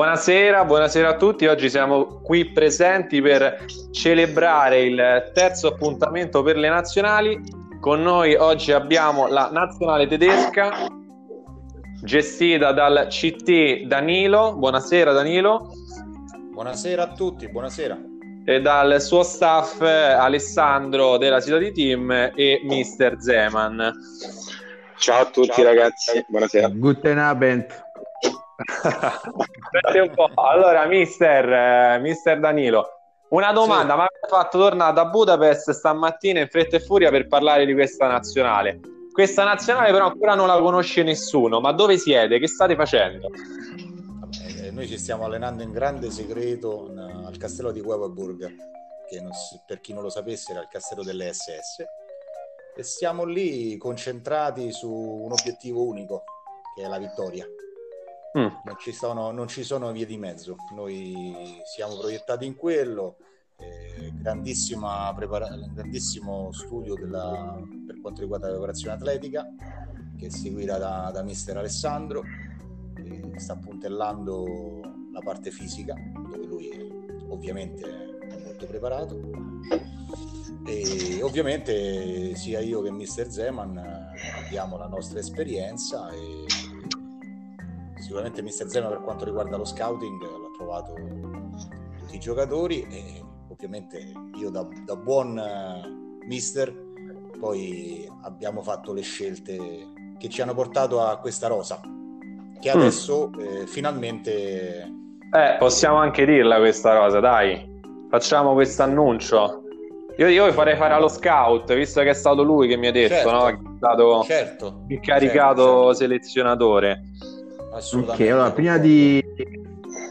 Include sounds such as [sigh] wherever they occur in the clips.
Buonasera, buonasera a tutti. Oggi siamo qui presenti per celebrare il terzo appuntamento per le nazionali. Con noi oggi abbiamo la nazionale tedesca gestita dal CT Danilo. Buonasera Danilo. Buonasera a tutti, buonasera. E dal suo staff Alessandro della Città Team e Mister Zeman. Ciao a tutti Ciao. ragazzi, buonasera. Guten Abend. Un po'. Allora, mister, eh, mister Danilo, una domanda, sì. ma avete fatto tornare da Budapest stamattina in fretta e furia per parlare di questa nazionale. Questa nazionale però ancora non la conosce nessuno, ma dove siete? Che state facendo? Vabbè, eh, noi ci stiamo allenando in grande segreto in, al castello di Weberburg, che non, per chi non lo sapesse era il castello delle SS, e siamo lì concentrati su un obiettivo unico, che è la vittoria. Mm. Non, ci sono, non, ci sono, vie di mezzo, noi siamo proiettati in quello, eh, prepara- grandissimo studio della, per quanto riguarda la preparazione atletica che seguirà da, da mister Alessandro, che sta puntellando la parte fisica, dove lui ovviamente è molto preparato. E ovviamente sia io che mister Zeman abbiamo la nostra esperienza e sicuramente Mister Zema per quanto riguarda lo scouting l'ha trovato tutti i giocatori e ovviamente io da, da buon uh, mister poi abbiamo fatto le scelte che ci hanno portato a questa rosa che mm. adesso mm. eh, finalmente eh, possiamo anche dirla questa rosa dai facciamo questo annuncio io, io farei fare allo scout, visto che è stato lui che mi ha detto, certo, no? che è stato certo, incaricato certo, certo. selezionatore. Assolutamente. Ok, allora prima di,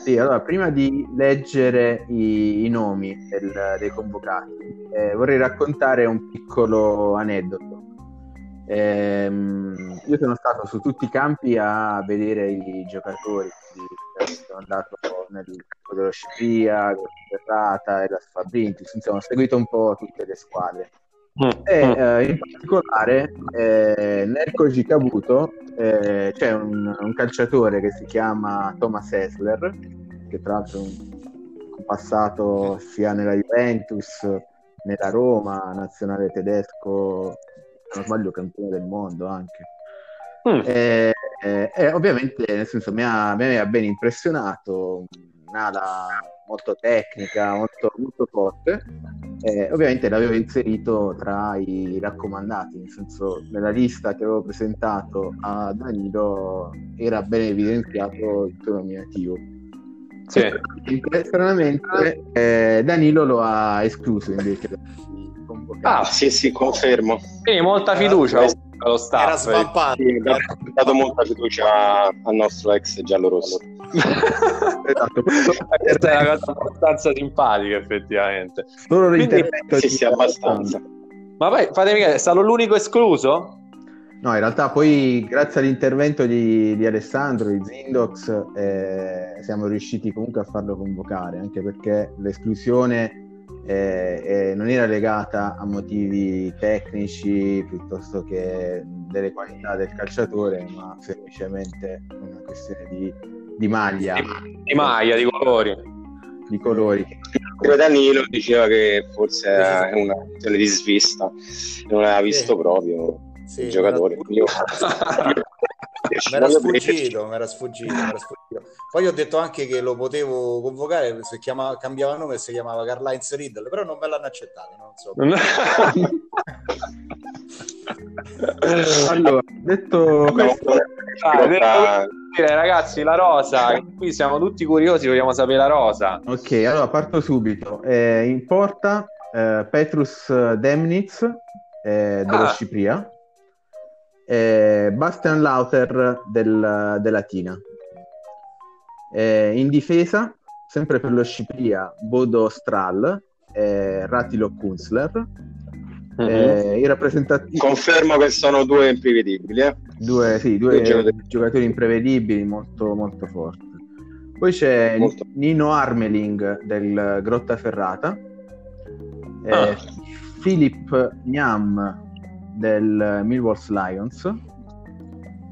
sì, allora, prima di leggere i, i nomi del, dei convocati, eh, vorrei raccontare un piccolo aneddoto. Eh, io sono stato su tutti i campi a vedere i giocatori, sono andato nel campo dello Scipria, Ferrata e la Sfabrintis, insomma ho seguito un po' tutte le squadre. Mm. E mm. eh, in particolare eh, nel Koji Kabuto eh, c'è un, un, calciatore che si chiama Thomas Hessler, che tra l'altro ha passato sia nella Juventus, nella Roma, nazionale tedesco, se non sbaglio campione del mondo anche. Mm. E, e, e, ovviamente, nel senso, mi ha, mi ha ben impressionato, un'ala molto tecnica, molto, molto forte. Eh, ovviamente l'avevo inserito tra i raccomandati, nel senso nella lista che avevo presentato a Danilo era ben evidenziato il suo nominativo. Sì. Stranamente, eh, Danilo lo ha escluso invece. Ah, sì, sì, confermo. Sì, molta fiducia. Eh, allo staff. Era svampato. Sì, ha dato molta fiducia al nostro ex giallorosso. [laughs] esatto, [laughs] questa è una cosa abbastanza simpatica, effettivamente. Solo Quindi, sì, sì, abbastanza. Ma poi fatemi capire, è stato l'unico escluso? No, in realtà poi grazie all'intervento di, di Alessandro, di Zindox, eh, siamo riusciti comunque a farlo convocare, anche perché l'esclusione eh, eh, non era legata a motivi tecnici piuttosto che delle qualità del calciatore, ma semplicemente una questione di, di maglia. Di, di, maglia, di colori. Di colori. Danilo diceva che forse è una questione di svista, non aveva visto proprio sì, il giocatore. Io... [laughs] mi era sfuggito, mi era sfuggito, sfuggito. Poi ho detto anche che lo potevo convocare se chiama, cambiava nome e si chiamava Carlines Riddle, però non me l'hanno accettato, non so. [laughs] allora, detto questo, ah, ragazzi, la rosa, qui siamo tutti curiosi, vogliamo sapere la rosa. Ok, allora parto subito. Eh, in porta eh, Petrus Demnitz eh, dello ah. Cipria eh, Bastian Lauter del, della Tina. Eh, in difesa, sempre per lo Scipria, Bodo Stral, eh, Ratilo Kunzler. Mm-hmm. I rappresentativi... Confermo che sono due imprevedibili. Eh? Due, sì, due, due giocatori. imprevedibili, molto, molto forti. Poi c'è molto. Nino Armeling del Grottaferrata, eh, ah. Philip Gnam del Millwalls Lions.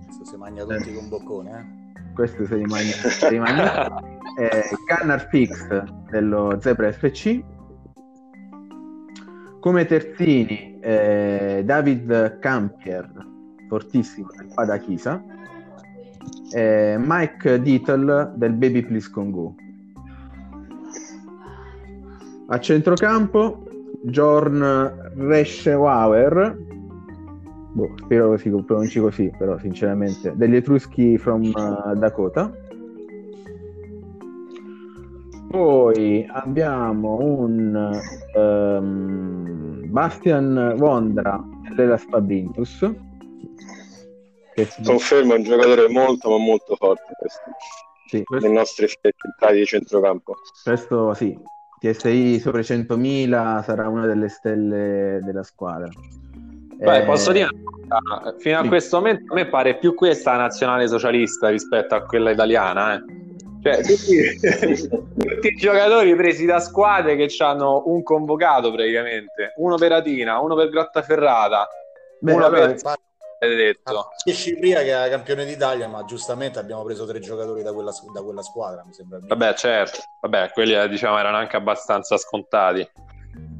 Questo si mangia tutti con boccone, eh? Questo si mangia, si mangia. [laughs] eh, Fix dello Zebra FC. Come terzini eh, David Campier, fortissimo del Pada Chisa. Eh, Mike Dittel del Baby Please Congo. A centrocampo Jorn Reschauer boh, spero che si pronunci così, però sinceramente, degli Etruschi from uh, Dakota. Poi abbiamo un um, Bastian Vondra della Spabrintus. Che Confermo, è un giocatore molto ma molto forte questo. Sì, questo... Le nostre centrali di centrocampo. Questo sì, TSI sopra i 100.000 sarà una delle stelle della squadra. Beh, eh... posso dire, fino a sì. questo momento a me pare più questa nazionale socialista rispetto a quella italiana. Eh. Cioè, tutti, tutti, i giocatori presi da squadre che hanno un convocato praticamente, uno per Atina, uno per Grottaferrata, Beh, uno per... Detto. Scipria che era campione d'Italia, ma giustamente abbiamo preso tre giocatori da quella, da quella squadra. Mi sembra Vabbè, certo, Vabbè, quelli diciamo erano anche abbastanza scontati.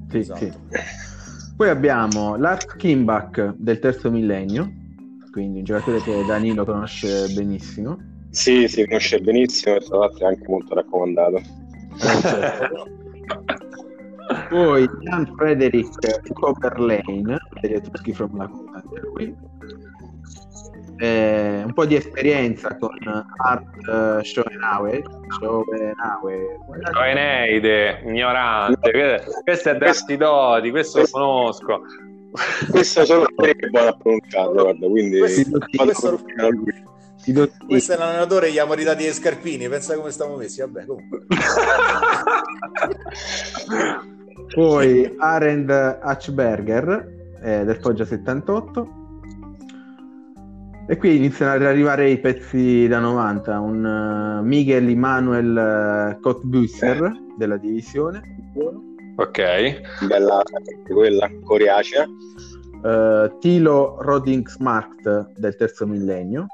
Sì, esatto. sì. Poi abbiamo Lars Kimbach del terzo millennio, quindi un giocatore che Danilo conosce benissimo. Sì, si conosce benissimo e tra l'altro è anche molto raccomandato. [laughs] Poi Jan Frederick Coperlane degli Etruschi from Lakota, qui eh, un po' di esperienza con Art Schoenauer Schoeneide ignorante questo è Dastidoti questo lo conosco. questo sono tre che buono a pronunciarlo guarda quindi questo, questo, questo è l'allenatore gli amori dati e scarpini pensa come stiamo messi vabbè comunque. [laughs] Poi Arend Hachberger eh, del Foggia 78 e qui iniziano ad arrivare i pezzi da 90, un uh, Miguel Emanuel uh, Kotbusser della divisione. Ok. Bella quella, coriacea. Uh, Tilo Rodingsmarkt del terzo millennio.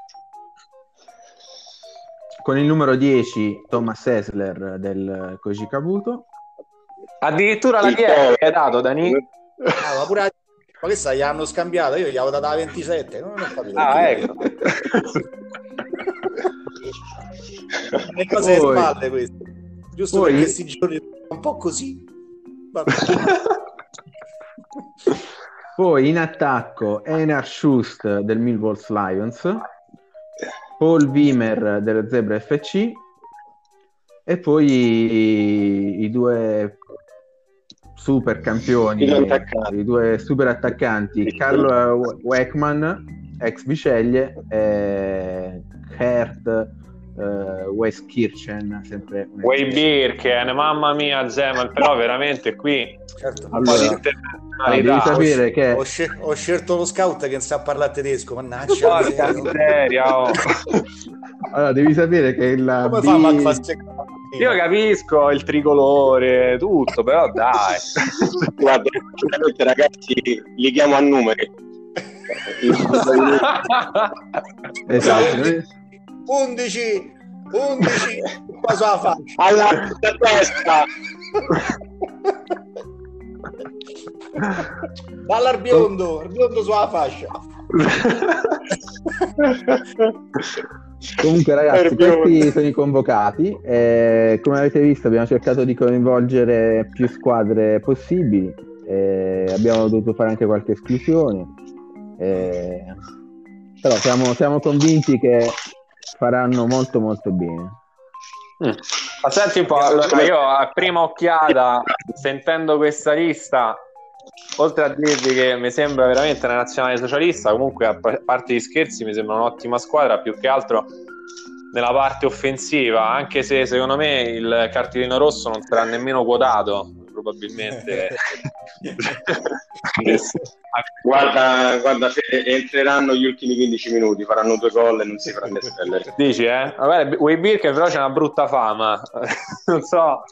Con il numero 10 Thomas Esler del Koji Kabuto. Addirittura la chiave che hai dato, Dani? Ah, ma pure ma questa gli hanno scambiata, io gli avevo data la 27, non ho capito. Ah, ecco. [laughs] Le cose Poi... spalle queste. Giusto Poi... perché questi giorni un po' così. [laughs] Poi in attacco Einar Schust del Millwall Lions, Paul Wimmer dello Zebra FC e poi i, i due super campioni, i due super attaccanti, Carlo Weckman, ex Biceglie, e Kurt uh, West Kirchen, sempre Way Birken, mamma mia Zeman, però veramente qui certo. allora, ah, devi sapere che ho, scel- ho, scelto lo scout che non sa parlare tedesco, mannaggia. Porca miseria, oh. allora, devi sapere che la Come B... fa io capisco il tricolore, tutto, però dai. [laughs] Guarda, ragazzi, li chiamo a numeri. esatto. 11, 11, qua sulla faccia. Alla testa. Dalla al biondo, il biondo sulla fascia. [laughs] Comunque, [laughs] ragazzi, questi sono i convocati. Eh, come avete visto, abbiamo cercato di coinvolgere più squadre possibili. Eh, abbiamo dovuto fare anche qualche esclusione. Eh, però siamo, siamo, convinti che faranno molto, molto bene. Mm. Ma senti un po', io a prima occhiata, sentendo questa lista, oltre a dirvi che mi sembra veramente una nazionale socialista, comunque a parte gli scherzi mi sembra un'ottima squadra, più che altro nella parte offensiva, anche se secondo me il cartellino rosso non sarà nemmeno quotato, probabilmente. [laughs] [laughs] guarda, guarda entreranno gli ultimi 15 minuti, faranno due gol e non si prende spellere. Dici, eh? Vabbè, che però c'è una brutta fama, [laughs] non so.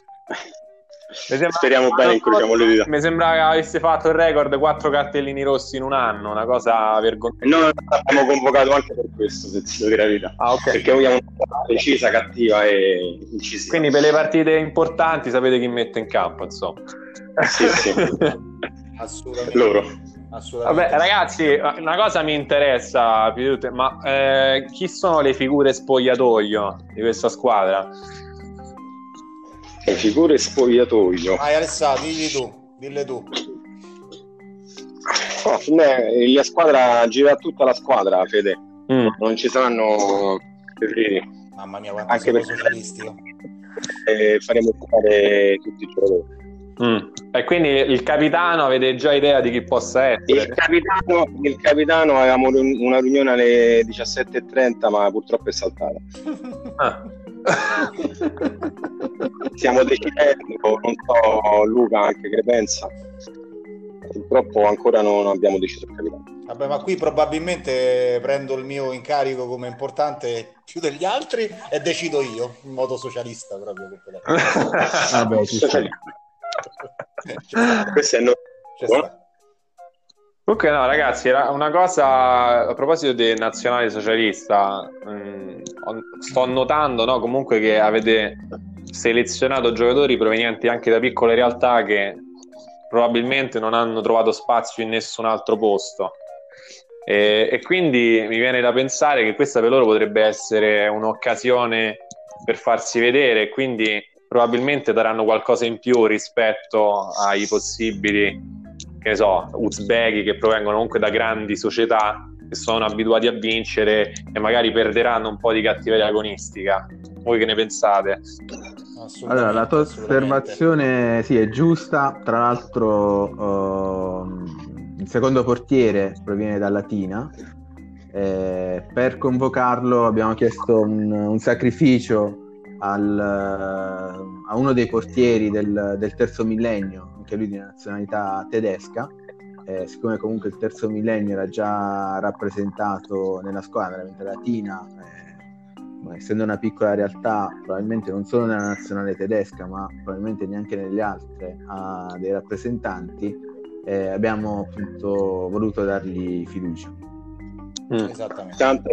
Sembra... Speriamo bene, incrociamo le dita. Mi sembra che avesse fatto il record 4 cartellini rossi in un anno, una cosa vergognosa. No, abbiamo convocato anche per questo, se ti la verità. Ah, okay. Perché vogliamo una precisa, cattiva e incisiva. Quindi per le partite importanti sapete chi mette in campo, insomma. Sì, sì. [laughs] Assolutamente. Loro. Vabbè, ragazzi, una cosa mi interessa, ma eh, chi sono le figure spogliatoio di questa squadra? Le figure spogliatoio. Vai Alessà, digli tu, dille tu. Oh, ne, la squadra gira tutta la squadra, Fede. Mm. Non ci saranno Mamma mia, quanto Anche per socialisti. Eh, faremo fare tutti i giocatori. Mm. E quindi il capitano avete già idea di chi possa essere? Il capitano, il capitano avevamo una riunione alle 17.30 ma purtroppo è saltata. Ah. [laughs] [laughs] Stiamo decidendo, non so Luca anche che ne pensa. Purtroppo ancora non abbiamo deciso il capitano. Vabbè, ma qui probabilmente prendo il mio incarico come importante più degli altri e decido io, in modo socialista proprio. [laughs] Vabbè, ci sta. Questo è no... Comunque no ragazzi, era una cosa a proposito del nazionale socialista, mh, mm, sto notando no, comunque che avete selezionato giocatori provenienti anche da piccole realtà che probabilmente non hanno trovato spazio in nessun altro posto. E, e, quindi mi viene da pensare che questa per loro potrebbe essere un'occasione per farsi vedere, quindi probabilmente daranno qualcosa in più rispetto ai possibili, che ne so, uzbeki che provengono comunque da grandi società che sono abituati a vincere e magari perderanno un po' di cattiveria agonistica. Voi che ne pensate? Allora, la tua osservazione sì, è giusta. Tra l'altro, uh, il secondo portiere proviene da Latina. Eh, per convocarlo abbiamo chiesto un, un sacrificio al, eh, a uno dei portieri del, del, terzo millennio, anche lui di nazionalità tedesca. Eh, siccome comunque il terzo millennio era già rappresentato nella squadra veramente latina, eh, essendo una piccola realtà, probabilmente non solo nella nazionale tedesca, ma probabilmente neanche nelle altre, ha dei rappresentanti, eh, abbiamo appunto voluto dargli fiducia. Mm. Esattamente. Tanto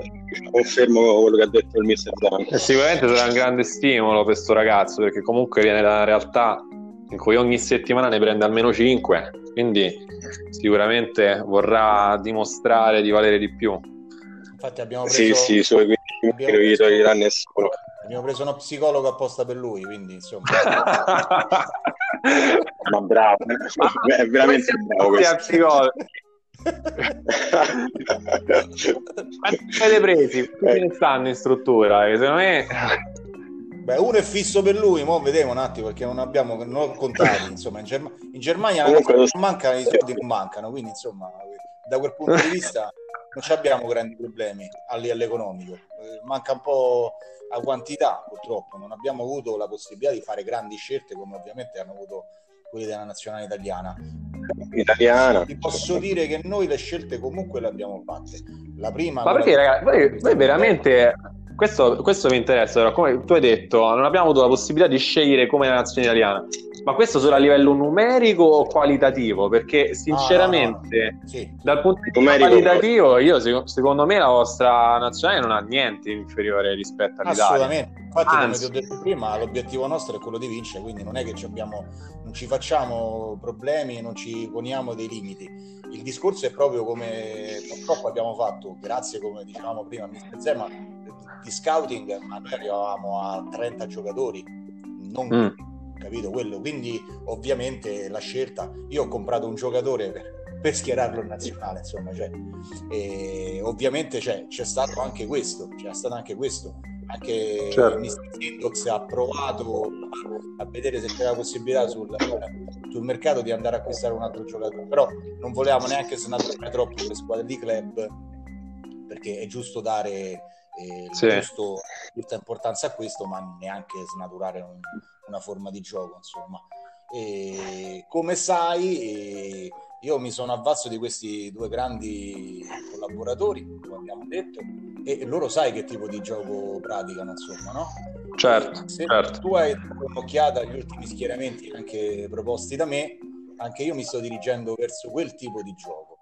confermo quello che ha detto il mister Zan. E sicuramente sarà un grande stimolo per questo ragazzo perché comunque viene da una realtà in cui ogni settimana ne prende almeno 5, quindi sicuramente vorrà dimostrare di valere di più. Infatti abbiamo preso... Sì, sì, solo 15 minuti non gli toglierà nessuno. Abbiamo preso uno psicologo apposta per lui, quindi insomma... [laughs] Ma bravo, è veramente bravo questo. Quanti [laughs] avete presi? Quanti ne stanno in struttura? Secondo me... Beh, uno è fisso per lui, mo vediamo un attimo perché non abbiamo non contati, insomma, in, Germ- in Germania Comunque, non mancano i soldi, non mancano, quindi insomma, da quel punto di vista non abbiamo grandi problemi a livello economico. Eh, manca un po' a quantità, purtroppo, non abbiamo avuto la possibilità di fare grandi scelte come ovviamente hanno avuto quelli della nazionale italiana. Italiana. Ti posso dire che noi le scelte comunque le abbiamo fatte. La prima. Ma perché, ragazzi, voi, voi veramente. Questo, questo, mi interessa, però, come tu hai detto, non abbiamo avuto la possibilità di scegliere come la nazione italiana. Ma questo solo a livello numerico o qualitativo? Perché sinceramente, no. Sì. dal punto di vista qualitativo, io, secondo me la vostra nazionale non ha niente inferiore rispetto all'Italia. Assolutamente. Infatti, Anzi. come ti ho detto prima, l'obiettivo nostro è quello di vincere, quindi non è che ci abbiamo, non ci facciamo problemi e non ci poniamo dei limiti. Il discorso è proprio come purtroppo abbiamo fatto, grazie come dicevamo prima a Mr. Zema, di scouting, ma noi arrivavamo a 30 giocatori, non mm capito quello? Quindi ovviamente la scelta, io ho comprato un giocatore per, per schierarlo in nazionale, insomma, cioè, e ovviamente cioè, c'è stato anche questo, c'è stato anche questo. Anche certo. Mr. Zindox ha provato a vedere se c'era la possibilità sul, sul, mercato di andare a acquistare un altro giocatore, però non volevamo neanche snaturare troppo le squadre di club perché è giusto dare eh, sì. giusto, giusta importanza a questo, ma neanche snaturare un, una forma di gioco, insomma. E come sai, io mi sono avvalso di questi due grandi collaboratori, come abbiamo detto, e loro sai che tipo di gioco praticano, insomma, no? Certo, se certo. tu hai un'occhiata agli ultimi schieramenti anche proposti da me, anche io mi sto dirigendo verso quel tipo di gioco.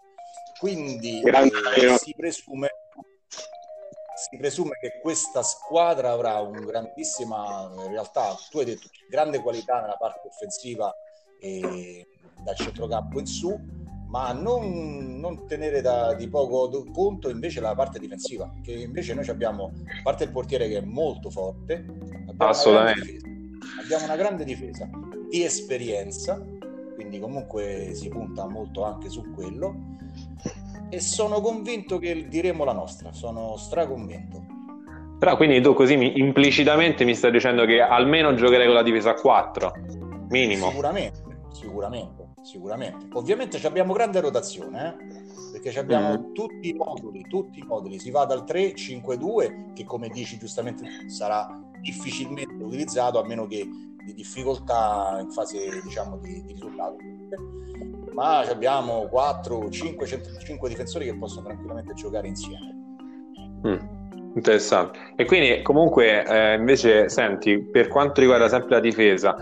Quindi eh, si presume si presume che questa squadra avrà un grandissima, in realtà tu hai detto, grande qualità nella parte offensiva e dal centrocampo in su, ma non, non tenere da, di poco conto invece la parte difensiva, che invece noi abbiamo, a parte il portiere che è molto forte, abbiamo assolutamente. Una abbiamo una grande difesa di esperienza, quindi comunque si punta molto anche su quello e sono convinto che diremo la nostra, sono straconvinto. Però quindi tu così mi, implicitamente mi stai dicendo che almeno giocherei con la difesa a 4, minimo. Sicuramente, sicuramente, sicuramente. Ovviamente abbiamo grande rotazione, eh? perché abbiamo mm. tutti i moduli, tutti i moduli, si va dal 3-5-2 che come dici giustamente sarà difficilmente utilizzato a meno che di difficoltà in fase diciamo di, di risultato ma abbiamo 4, 5, 5 difensori che possono tranquillamente giocare insieme. Mm, interessante. E quindi comunque eh, invece, senti, per quanto riguarda sempre la difesa,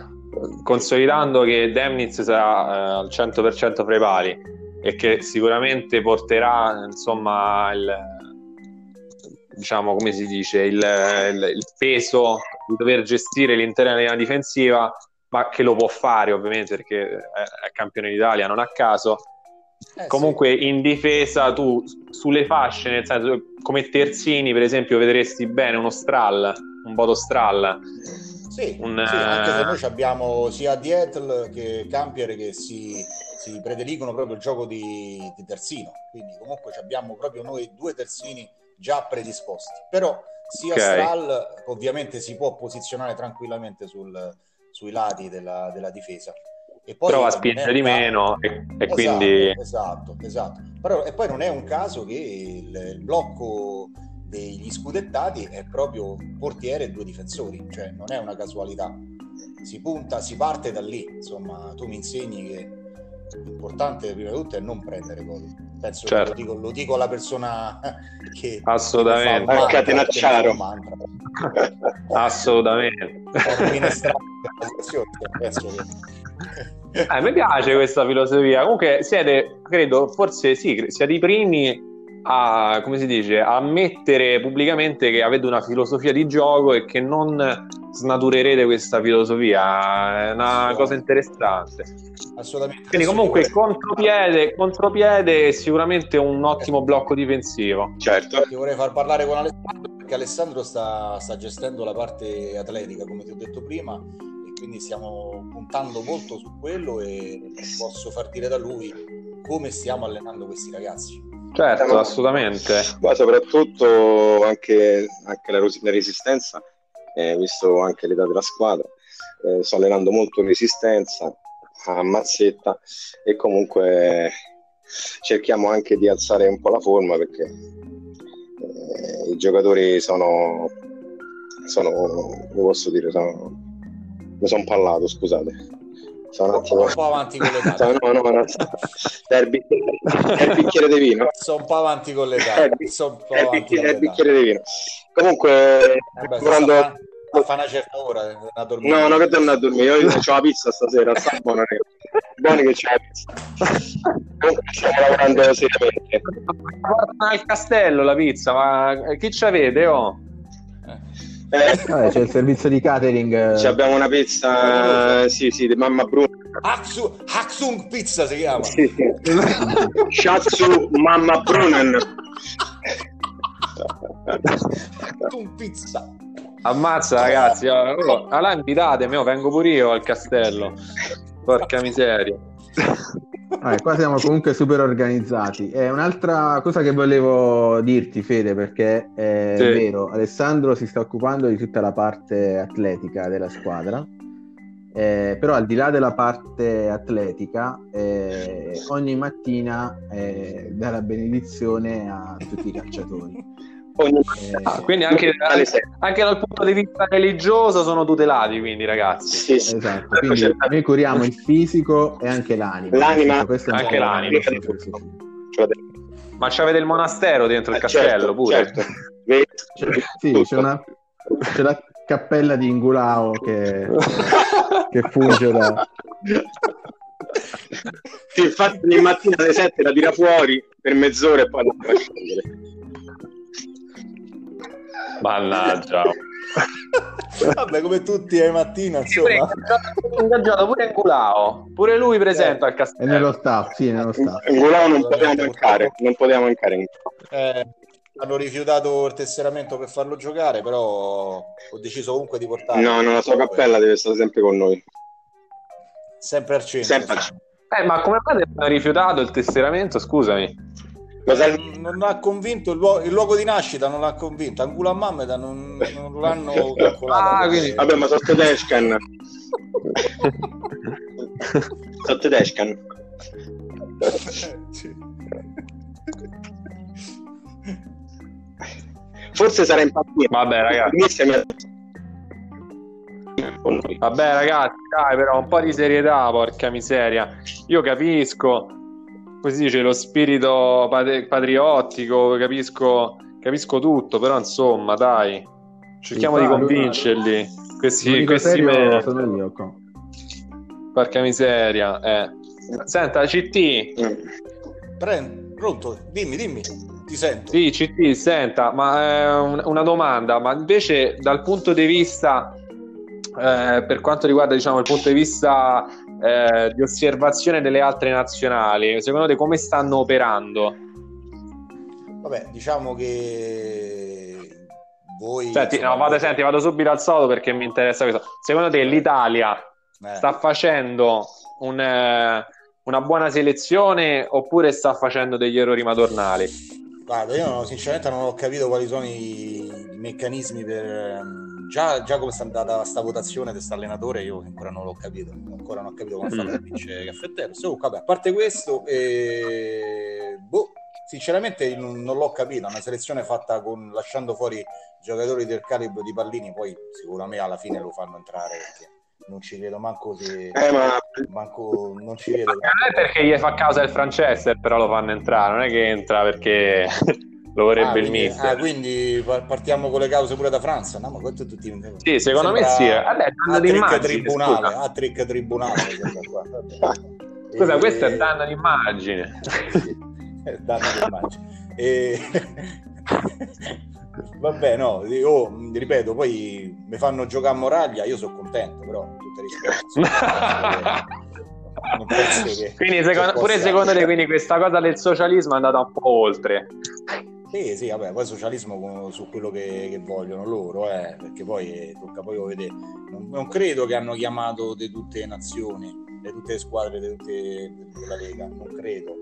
consolidando che Demnitz sarà eh, al 100% fra i pali e che sicuramente porterà insomma il diciamo come si dice il, il, il peso di dover gestire l'intera linea difensiva ma che lo può fare ovviamente perché è, campione d'Italia, non a caso. Eh, Comunque sì. in difesa tu sulle fasce, nel senso come terzini per esempio vedresti bene uno Stral, un Bodo Stral. Sì, un, sì, anche se noi abbiamo sia Dietl che Campiere che si, si prediligono proprio il gioco di, di terzino, quindi comunque abbiamo proprio noi due terzini già predisposti, però sia okay. Stral ovviamente si può posizionare tranquillamente sul, sui lati della, della difesa. E poi Prova a spingere di meno e, e esatto, quindi... Esatto, esatto. Però, e poi non è un caso che il, il blocco degli scudettati è proprio portiere e due difensori, cioè non è una casualità. Si punta, si parte da lì, insomma, tu mi insegni che l'importante prima di tutto è non prendere gol. Penso certo. lo dico, lo dico alla persona che assolutamente. che catenacciaro [laughs] assolutamente. Eh, a me piace questa filosofia. Comunque siete credo forse sì siete i primi a, come si dice, a ammettere pubblicamente che avete una filosofia di gioco e che non snaturerete questa filosofia. È una cosa interessante. Assolutamente. Quindi comunque contropiede, contropiede è sicuramente un ottimo blocco difensivo. Certo. Ti vorrei far parlare con Alessandro perché Alessandro sta, sta gestendo la parte atletica, come ti ho detto prima, e quindi stiamo puntando molto su quello e posso far dire da lui come stiamo allenando questi ragazzi. Certo, assolutamente. Ma soprattutto anche, anche la, resistenza, eh, visto anche l'età della squadra, eh, sto allenando molto resistenza a mazzetta e comunque cerchiamo anche di alzare un po' la forma perché eh, i giocatori sono, sono, come posso dire, sono, mi sono parlato, scusate sono un, attimo... un po' avanti con le date. [laughs] no, no, no. Dai, il bicchiere di vino. Sono un po' avanti con le date. Il bicchiere, bicchiere di vino. Comunque, eh beh, quando... a fare una certa ora eh, a dormire. No, no, che torno a dormire. Io ho la pizza stasera, sta buona. Buoni che c'è la pizza. Stiamo lavorando seriamente. Portano al castello la pizza, ma chi ci avete? Oh? Eh, Vabbè, c'è il servizio di catering. Ci abbiamo una pizza, eh, sì, sì, di mamma Bruno. Haksu, Haksung Pizza si chiama. Sì. Shatsu Mamma Brunen. Haksung Pizza. Ammazza ragazzi, oh, allora invitatemi, oh, vengo pure io al castello. Porca miseria. Vabbè, qua siamo comunque super organizzati. E un'altra cosa che volevo dirti, Fede, perché è sì. vero, Alessandro si sta occupando di tutta la parte atletica della squadra. Eh, però al di là della parte atletica, eh, ogni mattina eh, dà la benedizione a tutti i calciatori. [laughs] Eh, ah, quindi anche, anche, dal punto di vista religioso sono tutelati, quindi ragazzi. Sì, sì. Esatto, quindi noi curiamo il fisico e anche l'anima. L'anima, anche l'anima. Ma c'avete il monastero dentro il eh, castello certo, pure? Certo. sì, c'è, una, c'è, la, cappella di Ingulao che, che funge da... Sì, infatti ogni mattina alle 7 la tira fuori per mezz'ora e poi la fa scendere. Mannaggia. [laughs] Vabbè, come tutti le mattine, insomma. ingaggiato pure Ingulao, pure lui presente al È castello. nello staff, sì, nello staff. Ingulao non poteva mancare, non poteva mancare. Eh, hanno rifiutato il tesseramento per farlo giocare, però ho deciso comunque di portarlo. No, no, la sua cappella deve stare sempre con noi. Sempre al centro. Sempre al insomma. Eh, ma come fate hanno rifiutato il tesseramento? Scusami. Eh, non ha convinto il, luogo, il luogo di nascita, non l'ha convinto. Angula Mammeda non, non l'hanno calcolato. Ah, quindi- Vabbè, ma sono Tedescan. [laughs] sono Tedescan. Sì. Forse sarà impazzito. Vabbè, ragazzi. Vabbè, ragazzi, dai, però un po' di serietà, porca miseria. Io capisco, come si dice, lo spirito pat- patriottico, capisco, capisco tutto, però insomma, dai, cerchiamo di convincerli. Questi, L'unico questi serio me- sono io. porca miseria, eh. Senta, CT, Prendo, pronto, dimmi, dimmi, ti sento. sì, CT, senta, ma è un- una domanda, ma invece dal punto di vista, eh, per quanto riguarda, diciamo, il punto di vista eh, di osservazione delle altre nazionali, secondo te come stanno operando? Vabbè, diciamo che voi... Senti, no, vado, senti, vado subito al sodo perché mi interessa questo. Secondo te l'Italia eh, sta facendo un, eh, una buona selezione oppure sta facendo degli errori madornali? Guarda, io sinceramente non ho capito quali sono i, i meccanismi per... Già, già come sta andata sta votazione di questo allenatore io ancora non l'ho capito, ancora non ho capito come ha fatto a vincere Caffettero. So, vabbè, a parte questo, eh, boh, sinceramente non, non l'ho capito, una selezione fatta con, lasciando fuori giocatori del calibro di Pallini, poi sicuramente alla fine lo fanno entrare perché non ci credo manco se... Eh, ma Manco, non ci credo. Non è perché gli fa causa il Francesco, però lo fanno entrare, non è che entra perché [laughs] lo vorrebbe Ah, il quindi, mister. ah, quindi pa- partiamo con le cause pure da Francia. No, ma questo tutti... Sì, secondo me sì. eh. Vabbè, danno Attrick d'immagine, tribunale, scusa. Attrick tribunale. [laughs] Scusa, E- questo è danno d'immagine. [laughs] Danno d'immagine. E... [laughs] Vabbè, no, oh, ripeto, poi mi fanno giocare a Moraglia, io sono contento, però tutte che- quindi secondo- pure secondo te quindi questa cosa del socialismo è andata un po' oltre. Sì, sì, vabbè, poi socialismo su quello che, che vogliono loro, eh, perché poi eh, tocca poi vedere. Non, non credo che hanno chiamato di tutte le nazioni, di tutte le squadre di tutte, della Lega, non credo.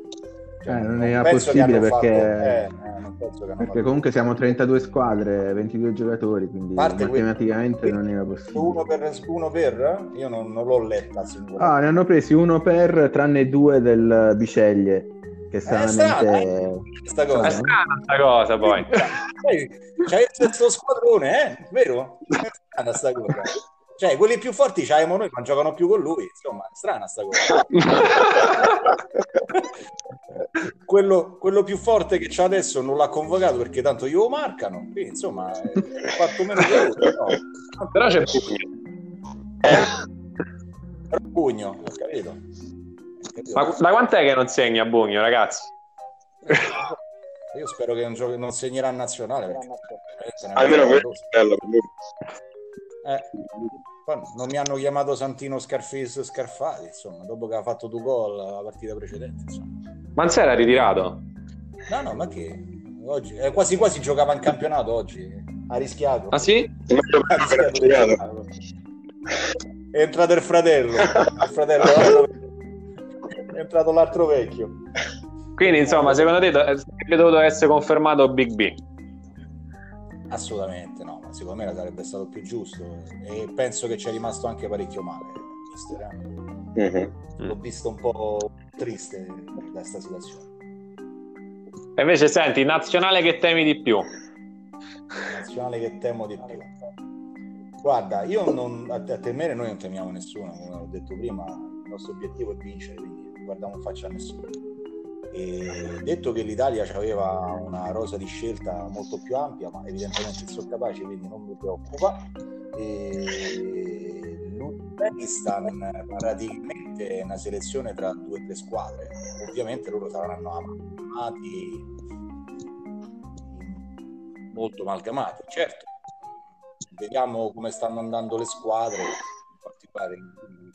Cioè, Eh, non era penso che possibile hanno fatto- perché- eh, eh, non Perché comunque siamo 32 squadre, 22 giocatori, quindi Parte que- matematicamente non era uno possibile. per, uno per? Io non, non l'ho letta. Ah, ne hanno presi uno per, tranne due del Biceglie, che stranamente... Questa cosa. È strana sta cosa poi. [laughs] C'hai il stesso squadrone, eh? Vero? È strana sta cosa. Cioè, quelli più forti c'abbiamo noi, ma non giocano più con lui. Insomma, è strana sta cosa. [laughs] quello, quello più forte che c'ha adesso non l'ha convocato perché tanto io lo marcano. Quindi, insomma, è fatto meno di lui. No. Però c'è Pugno. Però Pugno, ho capito. Ma da quant'è che non segna Bugno, ragazzi? [laughs] Io spero che non, giochi- non segnerà in nazionale. Perché, almeno questo è bello per lui. Eh, non mi hanno chiamato Santino Scarface Scarfati, insomma, dopo che ha fatto due gol la partita precedente. Insomma. Ma non si era ritirato? No, no, ma che oggi eh, quasi quasi giocava in campionato oggi. Ha rischiato. Ah sì? Ha rischiato. È entrato il fratello, il fratello [laughs] è entrato l'altro vecchio. Quindi insomma, secondo te do- sarebbe dovuto essere confermato Big B? Assolutamente no, ma secondo me sarebbe stato più giusto e penso che ci è rimasto anche parecchio male. mister, eh. Mhm. L'ho visto un po' triste da questa situazione. E invece senti, nazionale che temi di più? nazionale che temo di più. Guarda, io non, a, a temere noi non temiamo nessuno, come ho detto prima, il nostro obiettivo è vincere, non in faccia a nessuno. E detto che l'Italia aveva una rosa di scelta molto più ampia, ma evidentemente sono capaci, quindi non mi preoccupa. E l'Uzbekistan praticamente è una selezione tra due o tre squadre. Ovviamente loro saranno amati molto amalgamati, certo. Vediamo come stanno andando le squadre, in particolare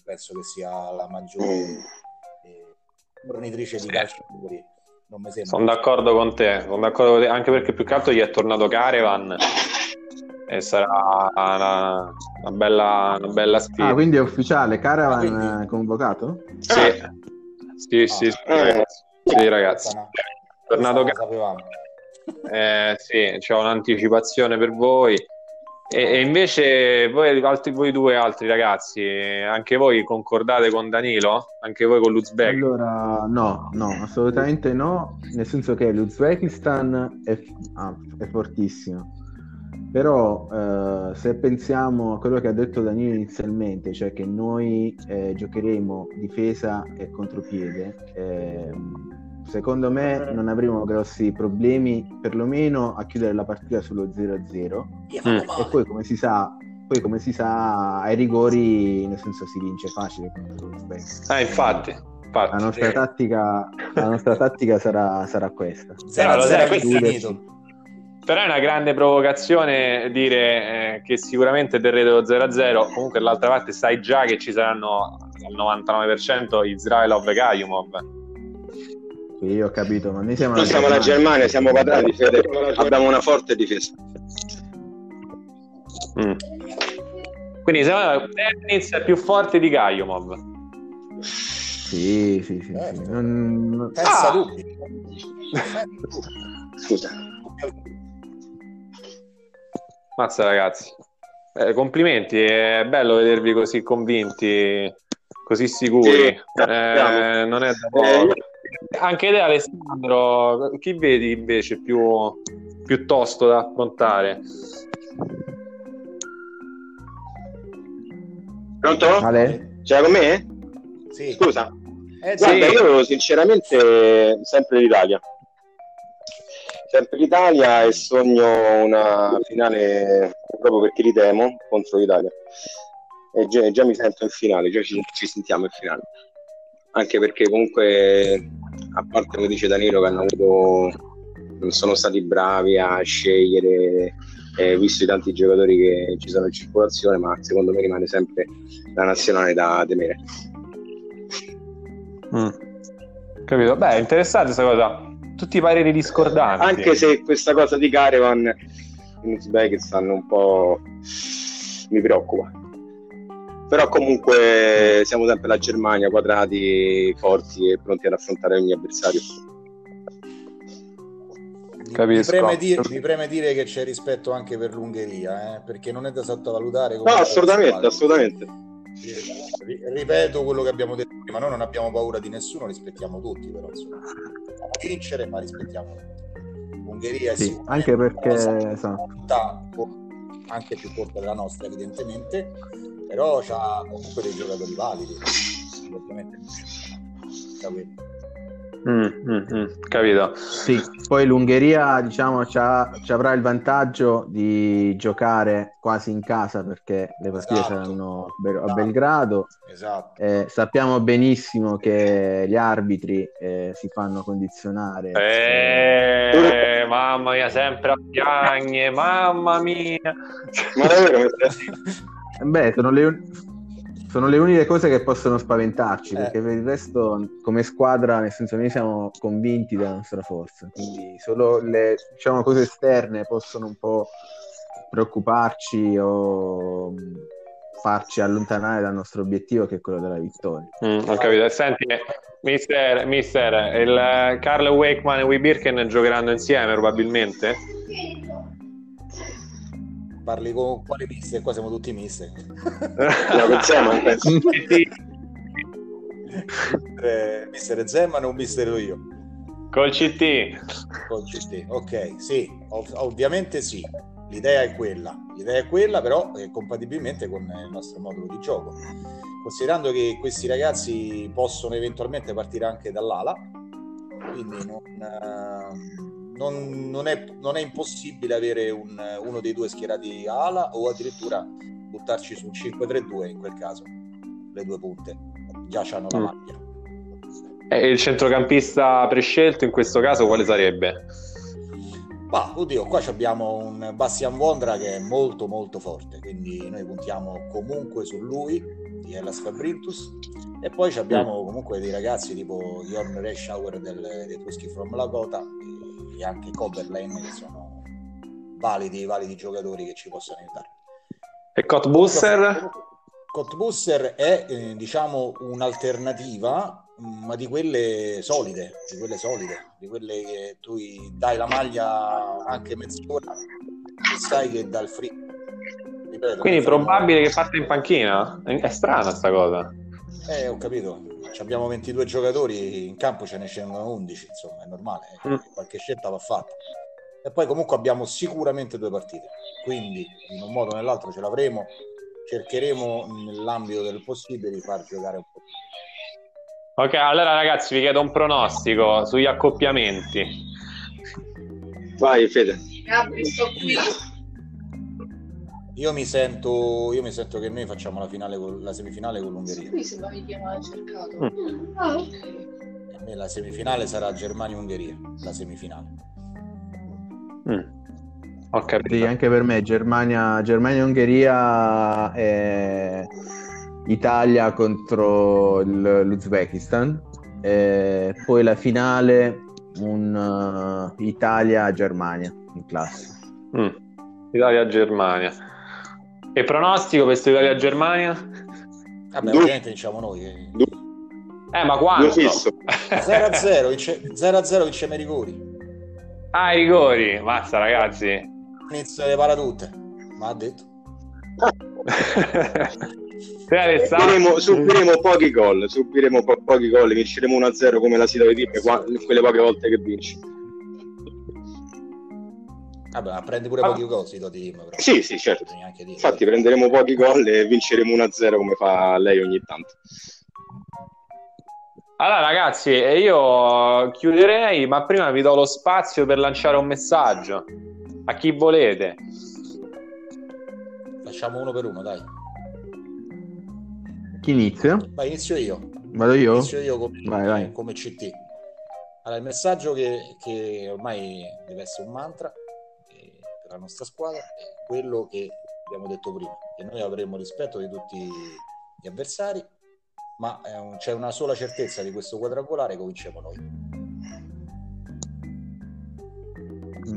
penso che sia la maggiore eh, fornitrice di calcio non mi sembra. Sono d'accordo con te, sono d'accordo con te, anche perché più che altro gli è tornato Carevan e sarà una, una, bella, una bella sfida. Ah, quindi è ufficiale, Caravan ah, quindi... convocato? Sì, ah. sì, sì, ah. sì, ragazzi. Sì, ragazzi. Tornato Caravan. Eh, sì, c'è un'anticipazione per voi. E, invece voi, altri, voi due altri ragazzi, anche voi concordate con Danilo? Anche voi con l'Uzbek? Allora, no, no, assolutamente no, nel senso che l'Uzbekistan è, ah, è fortissimo. Però eh, se pensiamo a quello che ha detto Danilo inizialmente, cioè che noi eh, giocheremo difesa e contropiede, eh, secondo me non avremo grossi problemi perlomeno a chiudere la partita sullo 0-0 mm. e poi come si sa poi come si sa ai rigori nel senso si vince facile ah infatti, infatti. La, nostra sì. tattica, la nostra tattica sarà, sarà questa 0-0 però è una grande provocazione dire eh, che sicuramente terrete lo 0-0 comunque dall'altra parte sai già che ci saranno al 99% Izraelov e Kayumov io ho capito, ma noi siamo, noi siamo la Germania, siamo quadrati, Fede. abbiamo una forte difesa. Mm. Quindi secondo me Tennis è più forte di Gaiomov. Sì, sì, sì. Eh, sì. Non... Pensa ah. Scusa. Mazza ragazzi. Eh, complimenti, è bello vedervi così convinti, così sicuri. Sì, eh, non è da poco. Anche te Alessandro, chi vedi invece più, più tosto da affrontare? Pronto? Ale? C'era con me? Sì. Scusa. Eh, Guarda, sì. io sinceramente sempre l'Italia. Sempre l'Italia e sogno una finale proprio perché li temo contro l'Italia. E già, già mi sento in finale, già ci, ci sentiamo in finale anche perché comunque a parte come dice Danilo che hanno avuto non sono stati bravi a scegliere eh, visto i tanti giocatori che ci sono in circolazione ma secondo me rimane sempre la nazionale da temere. Mm. capito? Beh interessante questa cosa. Tutti i pareri discordanti. Anche se questa cosa di Caravan in Uzbekistan un po' mi preoccupa però comunque siamo sempre la Germania, quadrati, forti e pronti ad affrontare ogni avversario. Capisco. Mi preme, dire, mi preme dire che c'è rispetto anche per l'Ungheria, eh? perché non è da sottovalutare. No, assolutamente, assolutamente. Ripeto quello che abbiamo detto prima, noi non abbiamo paura di nessuno, rispettiamo tutti, però insomma, vincere, ma rispettiamo tutti. L'Ungheria sì, è anche perché esatto. anche più corta della nostra, evidentemente, però ha comunque dei giocatori validi ovviamente Mm, mm, mm, capito. Sì, poi l'Ungheria diciamo ci avrà il vantaggio di giocare quasi in casa perché le partite esatto. saranno a esatto. Belgrado. Esatto. Eh, sappiamo benissimo che gli arbitri eh, si fanno condizionare. Eh, mamma mia, sempre a piagne, mamma mia. Ma davvero? Beh, sono le, sono le uniche cose che possono spaventarci, eh. perché per il resto, come squadra, nel senso, noi siamo convinti della nostra forza, quindi solo le diciamo, cose esterne possono un po' preoccuparci o farci allontanare dal nostro obiettivo che è quello della vittoria. Mm, ho capito. Senti, mister, mister il Carl Wakeman e Wibirken giocheranno insieme probabilmente? Parli con quale mister? Qua siamo tutti mister. [laughs] no, Zeman, penso. [laughs] mister Zeman o mister io? Col CT. Col CT, ok, sì, ov- ovviamente sì. L'idea è quella, l'idea è quella però è compatibilmente con il nostro modulo di gioco. Considerando che questi ragazzi possono eventualmente partire anche dall'ala, quindi non, uh, non, non, è, non è, impossibile avere un, uno dei due schierati ala o addirittura buttarci su un 5-3-2 in quel caso, le due punte, già hanno la mm. macchina. E il centrocampista prescelto in questo caso quale sarebbe? Ma oddio, qua abbiamo un Bastian Vondra che è molto molto forte, quindi noi puntiamo comunque su lui, di Hellas Fabrintus, e poi abbiamo mm. comunque dei ragazzi tipo Jorn Reschauer del, dei Tuschi from Lakota e anche Coberlane che sono validi, validi giocatori che ci possono aiutare. E Kotbusser? Kotbusser è eh, diciamo un'alternativa ma di quelle solide, di quelle solide, di quelle che tu dai la maglia anche mezz'ora e sai che dal free. Ripeto, Quindi probabile che parte in panchina? È strana sta cosa. Eh, ho capito. Abbiamo 22 giocatori, in campo ce ne scendono 11, insomma, è normale, mm. qualche scelta va fatta. E poi comunque abbiamo sicuramente due partite, quindi in un modo o nell'altro ce l'avremo, cercheremo nell'ambito del possibile di far giocare un po' Ok, allora ragazzi vi chiedo un pronostico sugli accoppiamenti. Vai Fede. Io mi sento, io mi sento che noi facciamo la, finale con, la semifinale con l'Ungheria. Mi sembra che cercato. Mm. Ah, ok. La semifinale sarà Germania-Ungheria, la semifinale. Mm. Ok, sì, anche per me Germania, Germania-Ungheria è Italia contro l'Uzbekistan, e poi la finale un uh, Italia-Germania in classe. Mm. Italia-Germania. E pronostico per questo Italia-Germania? Vabbè, ovviamente diciamo noi. Eh, ma quanto? 0-0, [laughs] vince, 0-0 vinciamo i rigori. Ah, i rigori, basta ragazzi. Inizio le paradute, ma ha detto. [laughs] subiremo, subiremo pochi gol, subiremo po- pochi gol, vinceremo 1-0 come la si deve dire quelle poche volte che vinci. Vabbè, prendi pure pochi gol, si di team. Sì, sì, certo. Infatti prenderemo pochi gol e vinceremo 1-0 come fa lei ogni tanto. Allora ragazzi, io chiuderei, ma prima vi do lo spazio per lanciare un messaggio a chi volete. Facciamo uno per uno, dai. Chi inizia? Vai, inizio io. Vado io? Inizio io come, vai, vai. come CT. Allora, il messaggio che, che, ormai deve essere un mantra per la nostra squadra è quello che abbiamo detto prima, che noi avremo rispetto di tutti gli avversari, ma un, c'è una sola certezza di questo quadrangolare che vinciamo noi.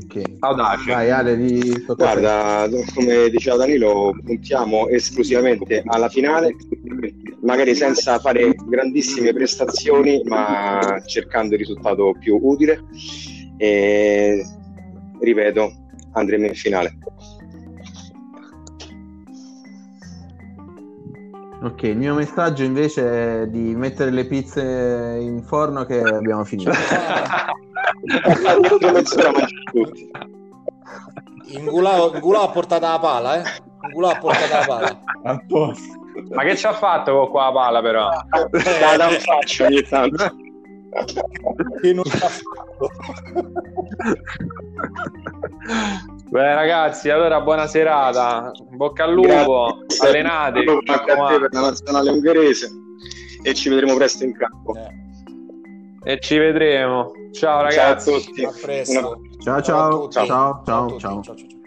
Okay. Audace. Vai, Ale, di... Guarda, come diceva Danilo, puntiamo esclusivamente alla finale, magari senza fare grandissime prestazioni, ma cercando il risultato più utile. E ripeto, andremo in finale. Ok, il mio messaggio invece è di mettere le pizze in forno che abbiamo finito. [laughs] Ingulà, Ingulà ha portato la pala, eh? Ingulà ha portato la pala. Ma che ci ha fatto con qua la pala però? Eh, da un faccio ogni tanto. Che non ha fatto. Beh ragazzi, allora buona serata, bocca al lupo, Grazie. allenate. Bocca a te per la nazionale ungherese e ci vedremo presto in campo. Eh. E ci vedremo. Ciao ragazzi. Ciao a tutti. A presto. Una... Ciao ciao. Ciao ciao ciao. ciao. ciao. ciao.